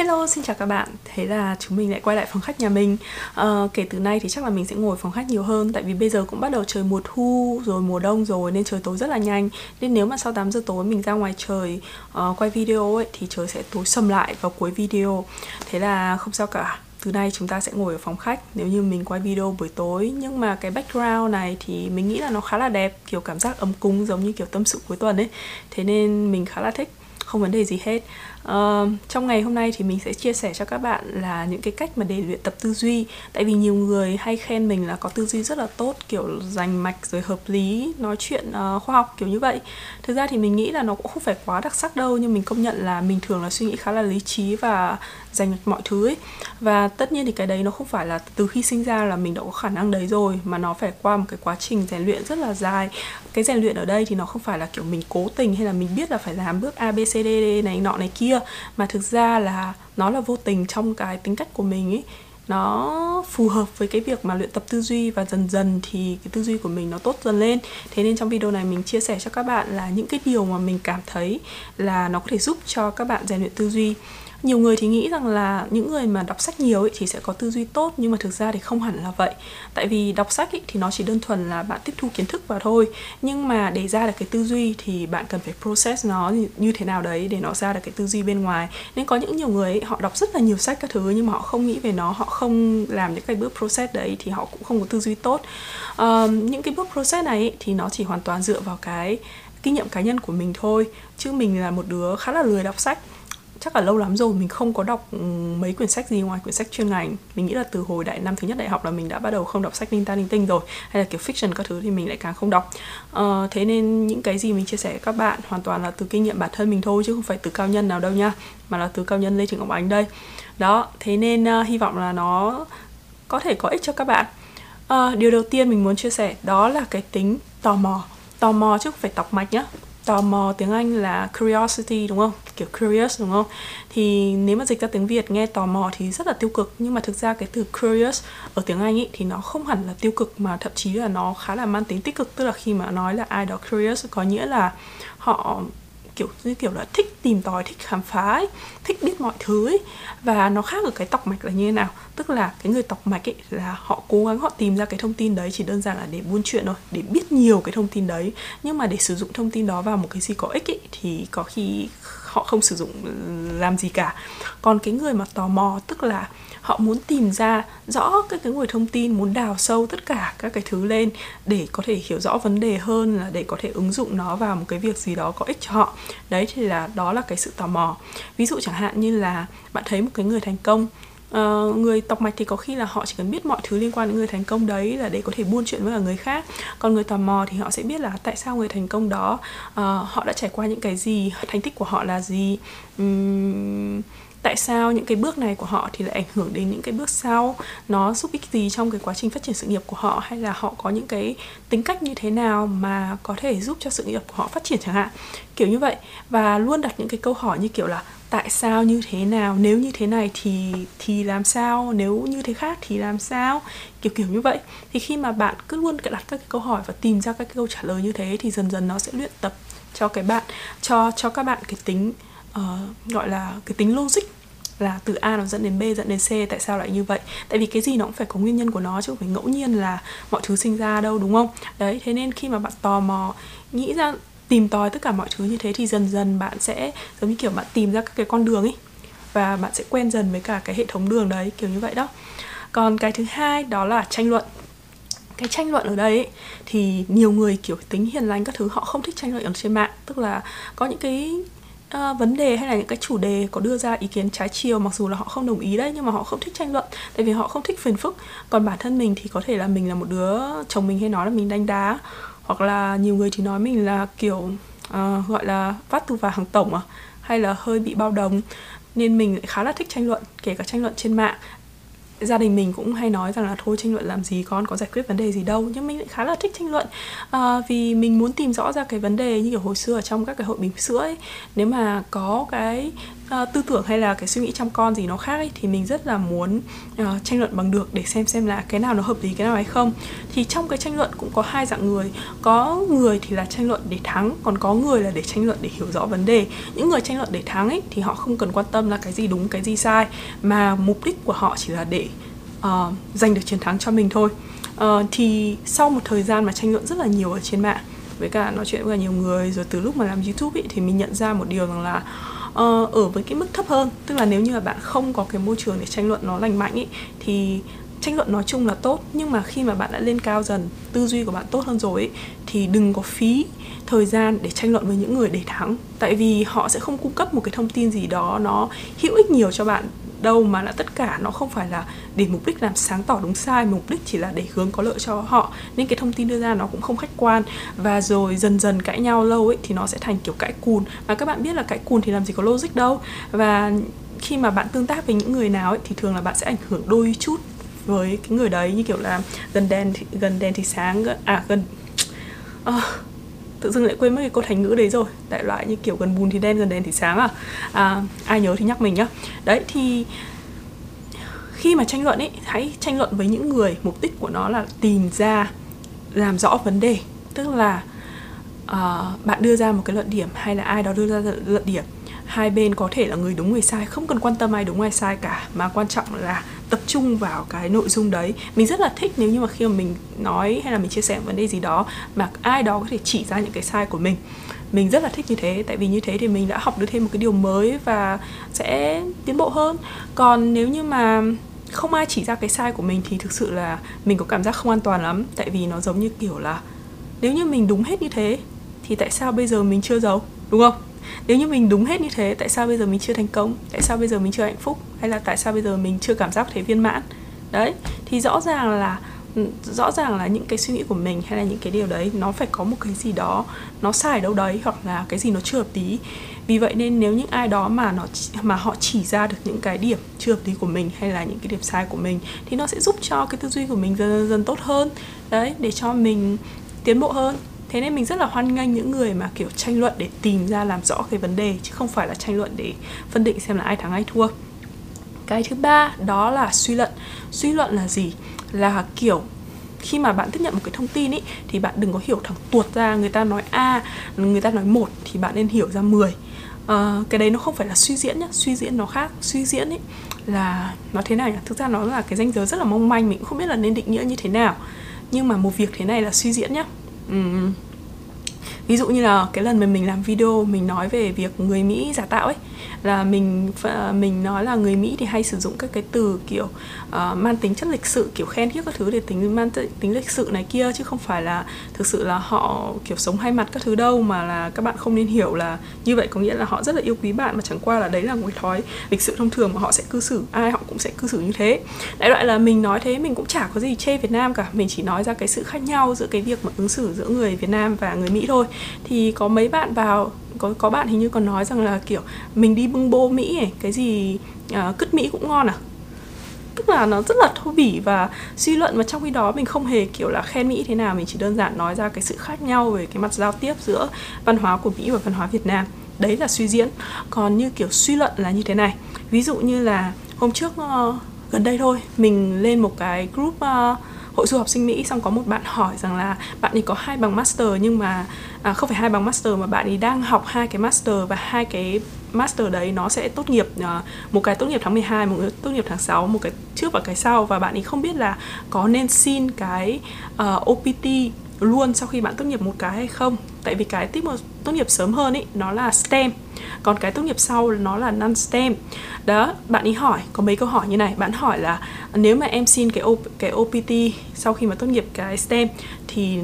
Hello, xin chào các bạn. Thế là chúng mình lại quay lại phòng khách nhà mình. À, kể từ nay thì chắc là mình sẽ ngồi phòng khách nhiều hơn tại vì bây giờ cũng bắt đầu trời mùa thu rồi mùa đông rồi nên trời tối rất là nhanh. Nên nếu mà sau 8 giờ tối mình ra ngoài trời uh, quay video ấy thì trời sẽ tối sầm lại vào cuối video. Thế là không sao cả. Từ nay chúng ta sẽ ngồi ở phòng khách nếu như mình quay video buổi tối Nhưng mà cái background này thì mình nghĩ là nó khá là đẹp Kiểu cảm giác ấm cúng giống như kiểu tâm sự cuối tuần ấy Thế nên mình khá là thích không vấn đề gì hết uh, trong ngày hôm nay thì mình sẽ chia sẻ cho các bạn là những cái cách mà để luyện tập tư duy. Tại vì nhiều người hay khen mình là có tư duy rất là tốt kiểu rành mạch rồi hợp lý nói chuyện uh, khoa học kiểu như vậy. Thực ra thì mình nghĩ là nó cũng không phải quá đặc sắc đâu nhưng mình công nhận là mình thường là suy nghĩ khá là lý trí và dành mọi thứ ấy. Và tất nhiên thì cái đấy nó không phải là từ khi sinh ra là mình đã có khả năng đấy rồi mà nó phải qua một cái quá trình rèn luyện rất là dài. Cái rèn luyện ở đây thì nó không phải là kiểu mình cố tình hay là mình biết là phải làm bước a b c d e, này nọ này kia mà thực ra là nó là vô tình trong cái tính cách của mình ấy. Nó phù hợp với cái việc mà luyện tập tư duy và dần dần thì cái tư duy của mình nó tốt dần lên. Thế nên trong video này mình chia sẻ cho các bạn là những cái điều mà mình cảm thấy là nó có thể giúp cho các bạn rèn luyện tư duy nhiều người thì nghĩ rằng là những người mà đọc sách nhiều ấy thì sẽ có tư duy tốt nhưng mà thực ra thì không hẳn là vậy. Tại vì đọc sách ấy thì nó chỉ đơn thuần là bạn tiếp thu kiến thức vào thôi. Nhưng mà để ra được cái tư duy thì bạn cần phải process nó như thế nào đấy để nó ra được cái tư duy bên ngoài. Nên có những nhiều người ấy, họ đọc rất là nhiều sách các thứ nhưng mà họ không nghĩ về nó họ không làm những cái bước process đấy thì họ cũng không có tư duy tốt. Uh, những cái bước process này ấy, thì nó chỉ hoàn toàn dựa vào cái kinh nghiệm cá nhân của mình thôi. Chứ mình là một đứa khá là lười đọc sách chắc là lâu lắm rồi mình không có đọc ừ, mấy quyển sách gì ngoài quyển sách chuyên ngành. Mình nghĩ là từ hồi đại năm thứ nhất đại học là mình đã bắt đầu không đọc sách linh ta linh tinh rồi hay là kiểu fiction các thứ thì mình lại càng không đọc. Uh, thế nên những cái gì mình chia sẻ với các bạn hoàn toàn là từ kinh nghiệm bản thân mình thôi chứ không phải từ cao nhân nào đâu nha mà là từ cao nhân lê trường ngọc ánh đây. Đó thế nên uh, hy vọng là nó có thể có ích cho các bạn. Uh, điều đầu tiên mình muốn chia sẻ đó là cái tính tò mò. Tò mò chứ không phải tọc mạch nhá tò mò tiếng Anh là curiosity đúng không? Kiểu curious đúng không? Thì nếu mà dịch ra tiếng Việt nghe tò mò thì rất là tiêu cực nhưng mà thực ra cái từ curious ở tiếng Anh ý, thì nó không hẳn là tiêu cực mà thậm chí là nó khá là mang tính tích cực tức là khi mà nói là ai đó curious có nghĩa là họ kiểu như kiểu là thích tìm tòi thích khám phá ấy, thích biết mọi thứ ấy. và nó khác ở cái tọc mạch là như thế nào tức là cái người tọc mạch ấy là họ cố gắng họ tìm ra cái thông tin đấy chỉ đơn giản là để buôn chuyện thôi để biết nhiều cái thông tin đấy nhưng mà để sử dụng thông tin đó vào một cái gì có ích ấy, thì có khi họ không sử dụng ừ, làm gì cả. Còn cái người mà tò mò, tức là họ muốn tìm ra rõ các cái nguồn thông tin, muốn đào sâu tất cả các cái thứ lên để có thể hiểu rõ vấn đề hơn là để có thể ứng dụng nó vào một cái việc gì đó có ích cho họ. Đấy thì là, đó là cái sự tò mò. Ví dụ chẳng hạn như là bạn thấy một cái người thành công Uh, người tọc mạch thì có khi là họ chỉ cần biết mọi thứ liên quan đến người thành công đấy là để có thể buôn chuyện với cả người khác. Còn người tò mò thì họ sẽ biết là tại sao người thành công đó uh, họ đã trải qua những cái gì thành tích của họ là gì um, tại sao những cái bước này của họ thì lại ảnh hưởng đến những cái bước sau nó giúp ích gì trong cái quá trình phát triển sự nghiệp của họ hay là họ có những cái tính cách như thế nào mà có thể giúp cho sự nghiệp của họ phát triển chẳng hạn. Kiểu như vậy. Và luôn đặt những cái câu hỏi như kiểu là tại sao như thế nào nếu như thế này thì thì làm sao nếu như thế khác thì làm sao kiểu kiểu như vậy. Thì khi mà bạn cứ luôn đặt các cái câu hỏi và tìm ra các cái câu trả lời như thế thì dần dần nó sẽ luyện tập cho cái bạn cho cho các bạn cái tính uh, gọi là cái tính logic là từ A nó dẫn đến B dẫn đến C tại sao lại như vậy. Tại vì cái gì nó cũng phải có nguyên nhân của nó chứ không phải ngẫu nhiên là mọi thứ sinh ra đâu đúng không? Đấy thế nên khi mà bạn tò mò nghĩ ra tìm tòi tất cả mọi thứ như thế thì dần dần bạn sẽ giống như kiểu bạn tìm ra các cái con đường ấy và bạn sẽ quen dần với cả cái hệ thống đường đấy kiểu như vậy đó. Còn cái thứ hai đó là tranh luận. Cái tranh luận ở đây ấy, thì nhiều người kiểu tính hiền lành các thứ họ không thích tranh luận ở trên mạng. Tức là có những cái uh, vấn đề hay là những cái chủ đề có đưa ra ý kiến trái chiều mặc dù là họ không đồng ý đấy nhưng mà họ không thích tranh luận tại vì họ không thích phiền phức. Còn bản thân mình thì có thể là mình là một đứa chồng mình hay nói là mình đánh đá hoặc là nhiều người thì nói mình là kiểu uh, gọi là vắt từ vào hàng tổng à hay là hơi bị bao đồng. Nên mình lại khá là thích tranh luận kể cả tranh luận trên mạng. Gia đình mình cũng hay nói rằng là thôi tranh luận làm gì con có giải quyết vấn đề gì đâu. Nhưng mình lại khá là thích tranh luận à, vì mình muốn tìm rõ ra cái vấn đề như kiểu hồi xưa ở trong các cái hội bình sữa ấy. Nếu mà có cái uh, tư tưởng hay là cái suy nghĩ trong con gì nó khác ấy thì mình rất là muốn uh, tranh luận bằng được để xem xem là cái nào nó hợp lý cái nào hay không. Thì trong cái tranh luận cũng có hai dạng người. Có người thì là tranh luận để thắng còn có người là để tranh luận để hiểu rõ vấn đề. Những người tranh luận để thắng ấy thì họ không cần quan tâm là cái gì đúng cái gì sai mà mục đích của họ chỉ là để uh, giành được chiến thắng cho mình thôi. Uh, thì sau một thời gian mà tranh luận rất là nhiều ở trên mạng với cả nói chuyện với cả nhiều người rồi từ lúc mà làm youtube ấy, thì mình nhận ra một điều rằng là uh, ở với cái mức thấp hơn. Tức là nếu như là bạn không có cái môi trường để tranh luận nó lành mạnh ý thì tranh luận nói chung là tốt. Nhưng mà khi mà bạn đã lên cao dần tư duy của bạn tốt hơn rồi ấy, thì đừng có phí thời gian để tranh luận với những người để thắng. Tại vì họ sẽ không cung cấp một cái thông tin gì đó nó hữu ích nhiều cho bạn đâu mà là tất cả nó không phải là để mục đích làm sáng tỏ đúng sai mục đích chỉ là để hướng có lợi cho họ. Nên cái thông tin đưa ra nó cũng không khách quan. Và rồi dần dần cãi nhau lâu ấy thì nó sẽ thành kiểu cãi cùn. Và các bạn biết là cãi cùn thì làm gì có logic đâu. Và khi mà bạn tương tác với những người nào ấy thì thường là bạn sẽ ảnh hưởng đôi chút với cái người đấy. Như kiểu là gần đèn thì, gần đèn thì sáng à gần uh, tự dưng lại quên mất cái câu thành ngữ đấy rồi. Đại loại như kiểu gần bùn thì đen gần đèn thì sáng à, à ai nhớ thì nhắc mình nhá. Đấy thì khi mà tranh luận ấy hãy tranh luận với những người mục đích của nó là tìm ra làm rõ vấn đề. Tức là uh, bạn đưa ra một cái luận điểm hay là ai đó đưa ra luận điểm hai bên có thể là người đúng người sai không cần quan tâm ai đúng ai sai cả. Mà quan trọng là tập trung vào cái nội dung đấy. Mình rất là thích nếu như mà khi mà mình nói hay là mình chia sẻ vấn đề gì đó mà ai đó có thể chỉ ra những cái sai của mình. Mình rất là thích như thế, tại vì như thế thì mình đã học được thêm một cái điều mới và sẽ tiến bộ hơn. Còn nếu như mà không ai chỉ ra cái sai của mình thì thực sự là mình có cảm giác không an toàn lắm. Tại vì nó giống như kiểu là nếu như mình đúng hết như thế thì tại sao bây giờ mình chưa giàu đúng không? Nếu như mình đúng hết như thế, tại sao bây giờ mình chưa thành công? Tại sao bây giờ mình chưa hạnh phúc? Hay là tại sao bây giờ mình chưa cảm giác thấy viên mãn? Đấy, thì rõ ràng là ừ, rõ ràng là những cái suy nghĩ của mình hay là những cái điều đấy, nó phải có một cái gì đó nó sai đâu đấy hoặc là cái gì nó chưa hợp lý. Vì vậy nên nếu những ai đó mà nó mà họ chỉ ra được những cái điểm chưa hợp lý của mình hay là những cái điểm sai của mình, thì nó sẽ giúp cho cái tư duy của mình dần dần tốt hơn. Đấy, để cho mình tiến bộ hơn thế nên mình rất là hoan nghênh những người mà kiểu tranh luận để tìm ra làm rõ cái vấn đề chứ không phải là tranh luận để phân định xem là ai thắng ai thua. Cái thứ ba đó là suy luận. Suy luận là gì? Là kiểu khi mà bạn tiếp nhận một cái thông tin ý thì bạn đừng có hiểu thẳng tuột ra người ta nói a người ta nói một thì bạn nên hiểu ra 10 uh, ờ, cái đấy nó không phải là suy diễn nhá suy diễn nó khác. Suy diễn ấy là nó thế này thực ra nó là cái danh giới rất là mong manh mình cũng không biết là nên định nghĩa như thế nào. Nhưng mà một việc thế này là suy diễn nhá um, ví dụ như là cái lần mà mình làm video mình nói về việc người mỹ giả tạo ấy là mình à, mình nói là người Mỹ thì hay sử dụng các cái từ kiểu uh, mang tính chất lịch sự kiểu khen thiết các thứ để tính mang tính lịch sự này kia chứ không phải là thực sự là họ kiểu sống hai mặt các thứ đâu mà là các bạn không nên hiểu là như vậy có nghĩa là họ rất là yêu quý bạn mà chẳng qua là đấy là một thói lịch sự thông thường mà họ sẽ cư xử ai họ cũng sẽ cư xử như thế. Đại loại là mình nói thế mình cũng chả có gì chê Việt Nam cả mình chỉ nói ra cái sự khác nhau giữa cái việc mà ứng xử giữa người Việt Nam và người Mỹ thôi. Thì có mấy bạn vào có có bạn hình như còn nói rằng là kiểu mình đi bưng bô mỹ ấy, cái gì uh, cứt mỹ cũng ngon à? Tức là nó rất là thô bỉ và suy luận và trong khi đó mình không hề kiểu là khen mỹ thế nào mình chỉ đơn giản nói ra cái sự khác nhau về cái mặt giao tiếp giữa văn hóa của mỹ và văn hóa việt nam. Đấy là suy diễn. Còn như kiểu suy luận là như thế này. Ví dụ như là hôm trước uh, gần đây thôi mình lên một cái group uh, hội du học sinh Mỹ xong có một bạn hỏi rằng là bạn ấy có hai bằng master nhưng mà à, không phải hai bằng master mà bạn ấy đang học hai cái master và hai cái master đấy nó sẽ tốt nghiệp à, một cái tốt nghiệp tháng 12, một cái tốt nghiệp tháng 6, một cái trước và cái sau. Và bạn ấy không biết là có nên xin cái à, uh, OPT luôn sau khi bạn tốt nghiệp một cái hay không. Tại vì cái tiếp tốt nghiệp sớm hơn ấy nó là STEM. Còn cái tốt nghiệp sau nó là non STEM đó bạn ấy hỏi có mấy câu hỏi như này. Bạn hỏi là nếu mà em xin cái o, cái OPT sau khi mà tốt nghiệp cái STEM thì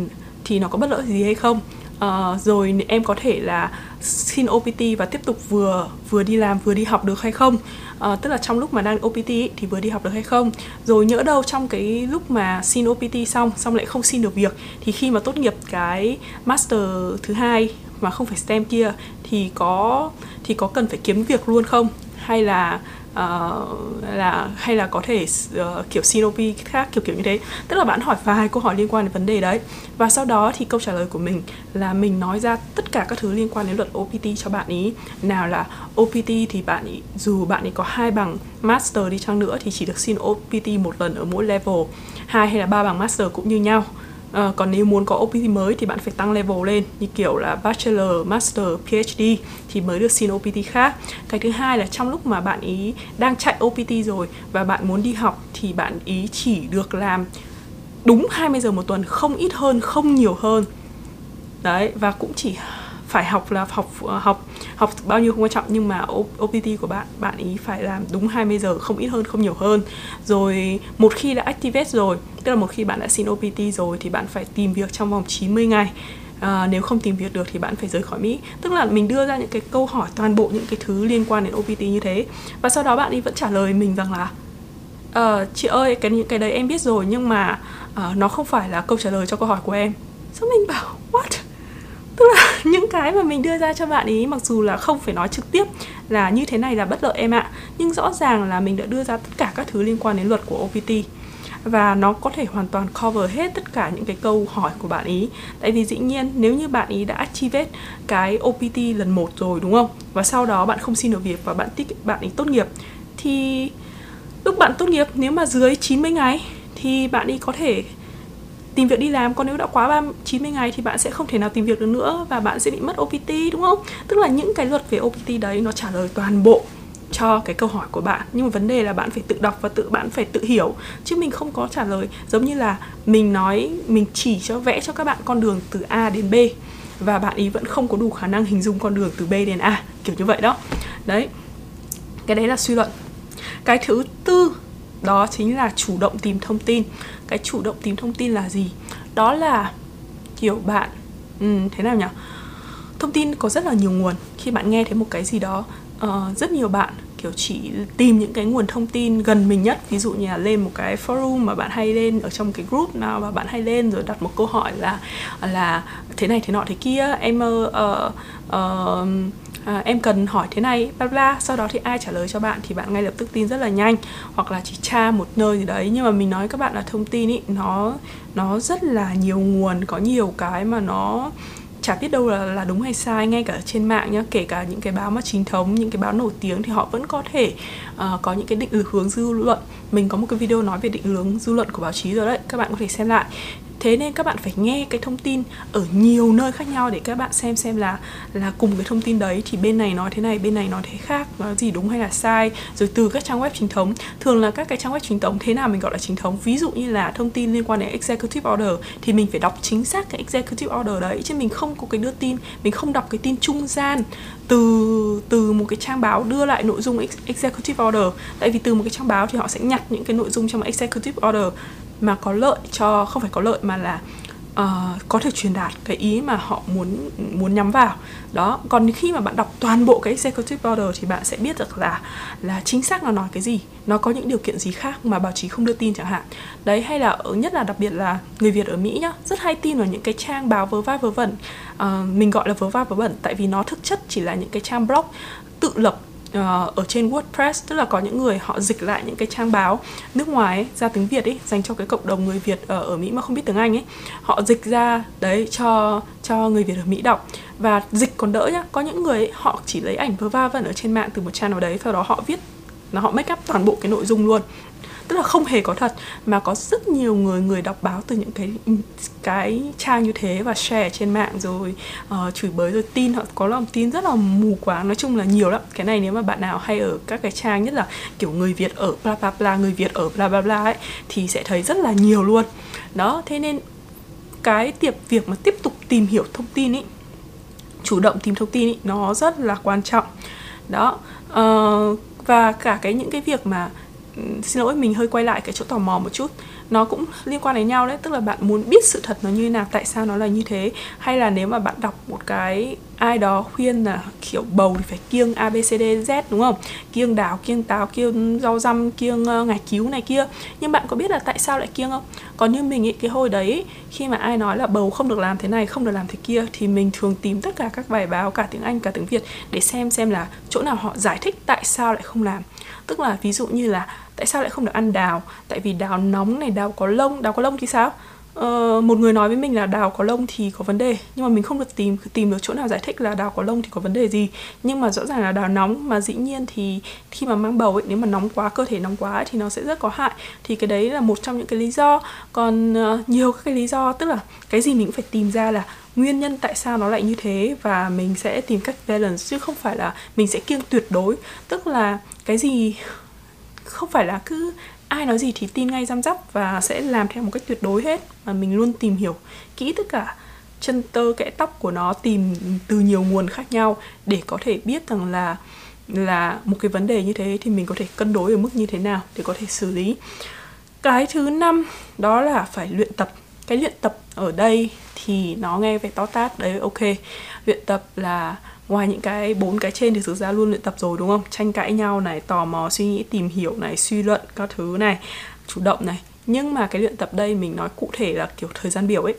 thì nó có bất lợi gì hay không? Uh, rồi em có thể là xin OPT và tiếp tục vừa vừa đi làm vừa đi học được hay không? Uh, tức là trong lúc mà đang OPT ý, thì vừa đi học được hay không? Rồi nhỡ đâu trong cái lúc mà xin OPT xong xong lại không xin được việc thì khi mà tốt nghiệp cái master thứ hai mà không phải STEM kia thì có thì có cần phải kiếm việc luôn không? Hay là uh, là hay là có thể uh, kiểu xin OP khác kiểu kiểu như thế? Tức là bạn hỏi vài câu hỏi liên quan đến vấn đề đấy. Và sau đó thì câu trả lời của mình là mình nói ra tất cả các thứ liên quan đến luật OPT cho bạn ý. Nào là OPT thì bạn ý dù bạn ấy có hai bằng master đi chăng nữa thì chỉ được xin OPT một lần ở mỗi level. Hai hay là ba bằng master cũng như nhau. À, còn nếu muốn có OPT mới thì bạn phải tăng level lên như kiểu là bachelor, master, PhD thì mới được xin OPT khác. Cái thứ hai là trong lúc mà bạn ý đang chạy OPT rồi và bạn muốn đi học thì bạn ý chỉ được làm đúng 20 giờ một tuần, không ít hơn, không nhiều hơn. Đấy và cũng chỉ phải học là học học học bao nhiêu không quan trọng nhưng mà OPT của bạn bạn ý phải làm đúng 20 giờ không ít hơn không nhiều hơn. Rồi một khi đã activate rồi tức là một khi bạn đã xin OPT rồi thì bạn phải tìm việc trong vòng 90 ngày. À, nếu không tìm việc được thì bạn phải rời khỏi Mỹ. Tức là mình đưa ra những cái câu hỏi toàn bộ những cái thứ liên quan đến OPT như thế. Và sau đó bạn ấy vẫn trả lời mình rằng là uh, chị ơi cái những cái đấy em biết rồi nhưng mà uh, nó không phải là câu trả lời cho câu hỏi của em. Sao mình bảo what? Tức là những cái mà mình đưa ra cho bạn ý, mặc dù là không phải nói trực tiếp là như thế này là bất lợi em ạ. Nhưng rõ ràng là mình đã đưa ra tất cả các thứ liên quan đến luật của OPT và nó có thể hoàn toàn cover hết tất cả những cái câu hỏi của bạn ý. Tại vì dĩ nhiên, nếu như bạn ý đã activate cái OPT lần một rồi, đúng không? Và sau đó bạn không xin được việc và bạn tích bạn ý tốt nghiệp, thì lúc bạn tốt nghiệp, nếu mà dưới 90 ngày thì bạn ý có thể tìm việc đi làm còn nếu đã quá 30, 90 ngày thì bạn sẽ không thể nào tìm việc được nữa và bạn sẽ bị mất OPT đúng không? Tức là những cái luật về OPT đấy nó trả lời toàn bộ cho cái câu hỏi của bạn. Nhưng mà vấn đề là bạn phải tự đọc và tự bạn phải tự hiểu chứ mình không có trả lời. Giống như là mình nói mình chỉ cho vẽ cho các bạn con đường từ A đến B và bạn ý vẫn không có đủ khả năng hình dung con đường từ B đến A kiểu như vậy đó. Đấy cái đấy là suy luận. Cái thứ tư đó chính là chủ động tìm thông tin. Cái chủ động tìm thông tin là gì? Đó là kiểu bạn ừ, thế nào nhỉ? Thông tin có rất là nhiều nguồn. Khi bạn nghe thấy một cái gì đó uh, rất nhiều bạn kiểu chỉ tìm những cái nguồn thông tin gần mình nhất. Ví dụ như là lên một cái forum mà bạn hay lên ở trong cái group nào mà bạn hay lên rồi đặt một câu hỏi là là thế này thế nọ thế kia em uh, uh, à, em cần hỏi thế này bla bla sau đó thì ai trả lời cho bạn thì bạn ngay lập tức tin rất là nhanh. Hoặc là chỉ tra một nơi gì đấy nhưng mà mình nói các bạn là thông tin ý nó nó rất là nhiều nguồn có nhiều cái mà nó chả biết đâu là là đúng hay sai ngay cả trên mạng nhá kể cả những cái báo mà chính thống những cái báo nổi tiếng thì họ vẫn có thể uh, có những cái định hướng dư luận. Mình có một cái video nói về định hướng dư luận của báo chí rồi đấy các bạn có thể xem lại thế nên các bạn phải nghe cái thông tin ở nhiều nơi khác nhau để các bạn xem xem là là cùng cái thông tin đấy thì bên này nói thế này, bên này nói thế khác, nói gì đúng hay là sai, rồi từ các trang web chính thống. Thường là các cái trang web chính thống thế nào mình gọi là chính thống? Ví dụ như là thông tin liên quan đến executive order thì mình phải đọc chính xác cái executive order đấy, chứ mình không có cái đưa tin, mình không đọc cái tin trung gian từ từ một cái trang báo đưa lại nội dung executive order. Tại vì từ một cái trang báo thì họ sẽ nhặt những cái nội dung trong executive order mà có lợi cho không phải có lợi mà là uh, có thể truyền đạt cái ý mà họ muốn muốn nhắm vào. Đó còn khi mà bạn đọc toàn bộ cái executive order thì bạn sẽ biết được là là chính xác nó nói cái gì. Nó có những điều kiện gì khác mà báo chí không đưa tin chẳng hạn. Đấy hay là ở nhất là đặc biệt là người việt ở mỹ nhá rất hay tin vào những cái trang báo vớ va vớ vẩn. Uh, mình gọi là vớ va vớ vẩn tại vì nó thực chất chỉ là những cái trang blog tự lập Ờ, ở trên WordPress tức là có những người họ dịch lại những cái trang báo nước ngoài ấy, ra tiếng Việt ấy dành cho cái cộng đồng người Việt ở, ở Mỹ mà không biết tiếng Anh ấy. Họ dịch ra đấy cho cho người Việt ở Mỹ đọc. Và dịch còn đỡ nhá có những người ấy, họ chỉ lấy ảnh vơ va vẩn ở trên mạng từ một trang nào đấy sau đó họ viết là họ make up toàn bộ cái nội dung luôn tức là không hề có thật mà có rất nhiều người người đọc báo từ những cái cái trang như thế và share trên mạng rồi uh, chửi bới rồi tin. Họ có lòng tin rất là mù quáng nói chung là nhiều lắm. Cái này nếu mà bạn nào hay ở các cái trang nhất là kiểu người việt ở bla bla bla người việt ở bla bla bla ấy thì sẽ thấy rất là nhiều luôn. Đó thế nên cái tiệp việc mà tiếp tục tìm hiểu thông tin ấy chủ động tìm thông tin ý, nó rất là quan trọng. Đó uh, và cả cái những cái việc mà xin lỗi mình hơi quay lại cái chỗ tò mò một chút. Nó cũng liên quan đến nhau đấy tức là bạn muốn biết sự thật nó như thế nào tại sao nó là như thế? Hay là nếu mà bạn đọc một cái ai đó khuyên là kiểu bầu thì phải kiêng a b c d z đúng không? Kiêng đào kiêng táo kiêng rau răm kiêng uh, ngải cứu này kia. Nhưng bạn có biết là tại sao lại kiêng không? Còn như mình ý, cái hồi đấy khi mà ai nói là bầu không được làm thế này không được làm thế kia thì mình thường tìm tất cả các bài báo cả tiếng anh cả tiếng việt để xem xem là chỗ nào họ giải thích tại sao lại không làm. Tức là ví dụ như là tại sao lại không được ăn đào? Tại vì đào nóng này đào có lông đào có lông thì sao? Uh, một người nói với mình là đào có lông thì có vấn đề. Nhưng mà mình không được tìm tìm được chỗ nào giải thích là đào có lông thì có vấn đề gì. Nhưng mà rõ ràng là đào nóng mà dĩ nhiên thì khi mà mang bầu ấy nếu mà nóng quá cơ thể nóng quá ấy, thì nó sẽ rất có hại. Thì cái đấy là một trong những cái lý do. Còn uh, nhiều các cái lý do tức là cái gì mình cũng phải tìm ra là nguyên nhân tại sao nó lại như thế và mình sẽ tìm cách balance chứ không phải là mình sẽ kiêng tuyệt đối. Tức là cái gì không phải là cứ ai nói gì thì tin ngay răm rắp và sẽ làm theo một cách tuyệt đối hết, mà mình luôn tìm hiểu kỹ tất cả chân tơ, kẽ tóc của nó tìm từ nhiều nguồn khác nhau để có thể biết rằng là là một cái vấn đề như thế thì mình có thể cân đối ở mức như thế nào để có thể xử lý. Cái thứ năm, đó là phải luyện tập. Cái luyện tập ở đây thì nó nghe về to tát, đấy, ok. Luyện tập là ngoài những cái bốn cái trên thì thực ra luôn luyện tập rồi đúng không? Tranh cãi nhau này tò mò suy nghĩ tìm hiểu này suy luận các thứ này chủ động này. Nhưng mà cái luyện tập đây mình nói cụ thể là kiểu thời gian biểu ấy.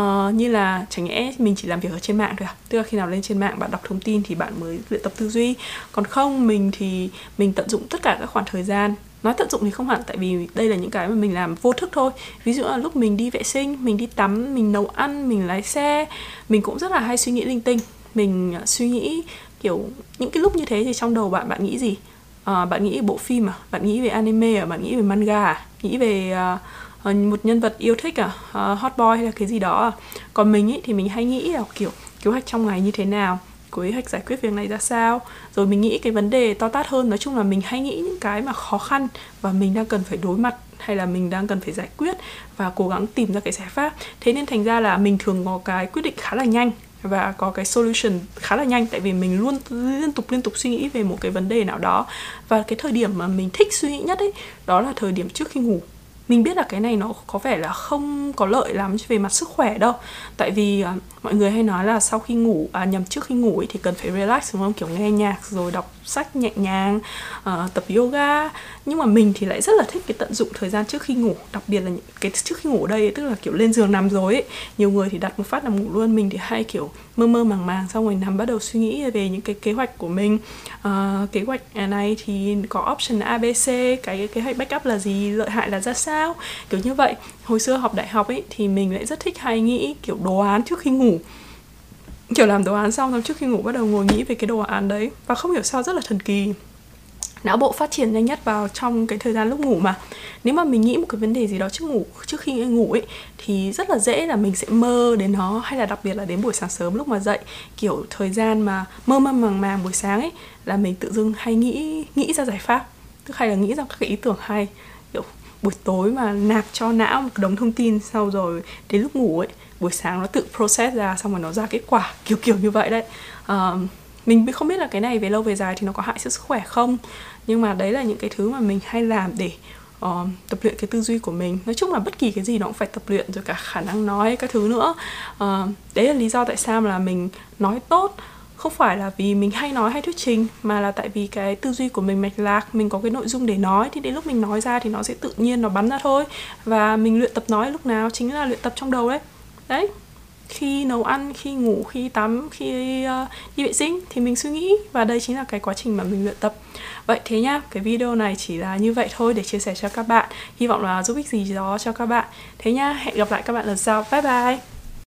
Uh, như là chẳng nhẽ mình chỉ làm việc ở trên mạng thôi à? Tức là khi nào lên trên mạng bạn đọc thông tin thì bạn mới luyện tập tư duy. Còn không mình thì mình tận dụng tất cả các khoảng thời gian. Nói tận dụng thì không hẳn tại vì đây là những cái mà mình làm vô thức thôi. Ví dụ là lúc mình đi vệ sinh mình đi tắm mình nấu ăn mình lái xe mình cũng rất là hay suy nghĩ linh tinh mình à, suy nghĩ kiểu những cái lúc như thế thì trong đầu bạn bạn nghĩ gì? À, bạn nghĩ bộ phim à? Bạn nghĩ về anime à? Bạn nghĩ về manga à? Nghĩ về uh, một nhân vật yêu thích à? Uh, hot boy hay là cái gì đó à? Còn mình ý thì mình hay nghĩ là kiểu kế hoạch trong ngày như thế nào? Kế hoạch giải quyết việc này ra sao? Rồi mình nghĩ cái vấn đề to tát hơn nói chung là mình hay nghĩ những cái mà khó khăn và mình đang cần phải đối mặt hay là mình đang cần phải giải quyết và cố gắng tìm ra cái giải pháp. Thế nên thành ra là mình thường có cái quyết định khá là nhanh và có cái solution khá là nhanh tại vì mình luôn liên tục liên tục suy nghĩ về một cái vấn đề nào đó. Và cái thời điểm mà mình thích suy nghĩ nhất ấy đó là thời điểm trước khi ngủ. Mình biết là cái này nó có vẻ là không có lợi lắm về mặt sức khỏe đâu. Tại vì uh, mọi người hay nói là sau khi ngủ à nhầm trước khi ngủ ấy, thì cần phải relax đúng không? Kiểu nghe nhạc rồi đọc sách nhẹ nhàng uh, tập yoga. Nhưng mà mình thì lại rất là thích cái tận dụng thời gian trước khi ngủ đặc biệt là cái trước khi ngủ ở đây tức là kiểu lên giường nằm rồi ấy. Nhiều người thì đặt một phát nằm ngủ luôn mình thì hay kiểu mơ mơ màng màng xong rồi nằm bắt đầu suy nghĩ về những cái kế hoạch của mình. Uh, kế hoạch này thì có option abc cái kế hoạch backup là gì lợi hại là ra sao kiểu như vậy hồi xưa học đại học ấy, thì mình lại rất thích hay nghĩ kiểu đồ án trước khi ngủ. Kiểu làm đồ án xong xong trước khi ngủ bắt đầu ngồi nghĩ về cái đồ án đấy và không hiểu sao rất là thần kỳ. Não bộ phát triển nhanh nhất vào trong cái thời gian lúc ngủ mà. Nếu mà mình nghĩ một cái vấn đề gì đó trước ngủ, trước khi ngủ ấy, thì rất là dễ là mình sẽ mơ đến nó hay là đặc biệt là đến buổi sáng sớm lúc mà dậy. Kiểu thời gian mà mơ mơ màng màng buổi sáng ấy là mình tự dưng hay nghĩ nghĩ ra giải pháp. Tức hay là nghĩ ra các cái ý tưởng hay buổi tối mà nạp cho não một đống thông tin sau rồi đến lúc ngủ ấy buổi sáng nó tự process ra xong rồi nó ra kết quả kiểu kiểu như vậy đấy. Uh, mình không biết là cái này về lâu về dài thì nó có hại sức khỏe không. Nhưng mà đấy là những cái thứ mà mình hay làm để uh, tập luyện cái tư duy của mình. Nói chung là bất kỳ cái gì nó cũng phải tập luyện rồi cả khả năng nói các thứ nữa. Uh, đấy là lý do tại sao là mình nói tốt không phải là vì mình hay nói hay thuyết trình mà là tại vì cái tư duy của mình mạch lạc mình có cái nội dung để nói thì đến lúc mình nói ra thì nó sẽ tự nhiên nó bắn ra thôi. Và mình luyện tập nói lúc nào chính là luyện tập trong đầu đấy. Đấy khi nấu ăn khi ngủ khi tắm khi uh, đi vệ sinh thì mình suy nghĩ và đây chính là cái quá trình mà mình luyện tập. Vậy thế nhá cái video này chỉ là như vậy thôi để chia sẻ cho các bạn. Hy vọng là giúp ích gì đó cho các bạn. Thế nhá hẹn gặp lại các bạn lần sau. Bye bye!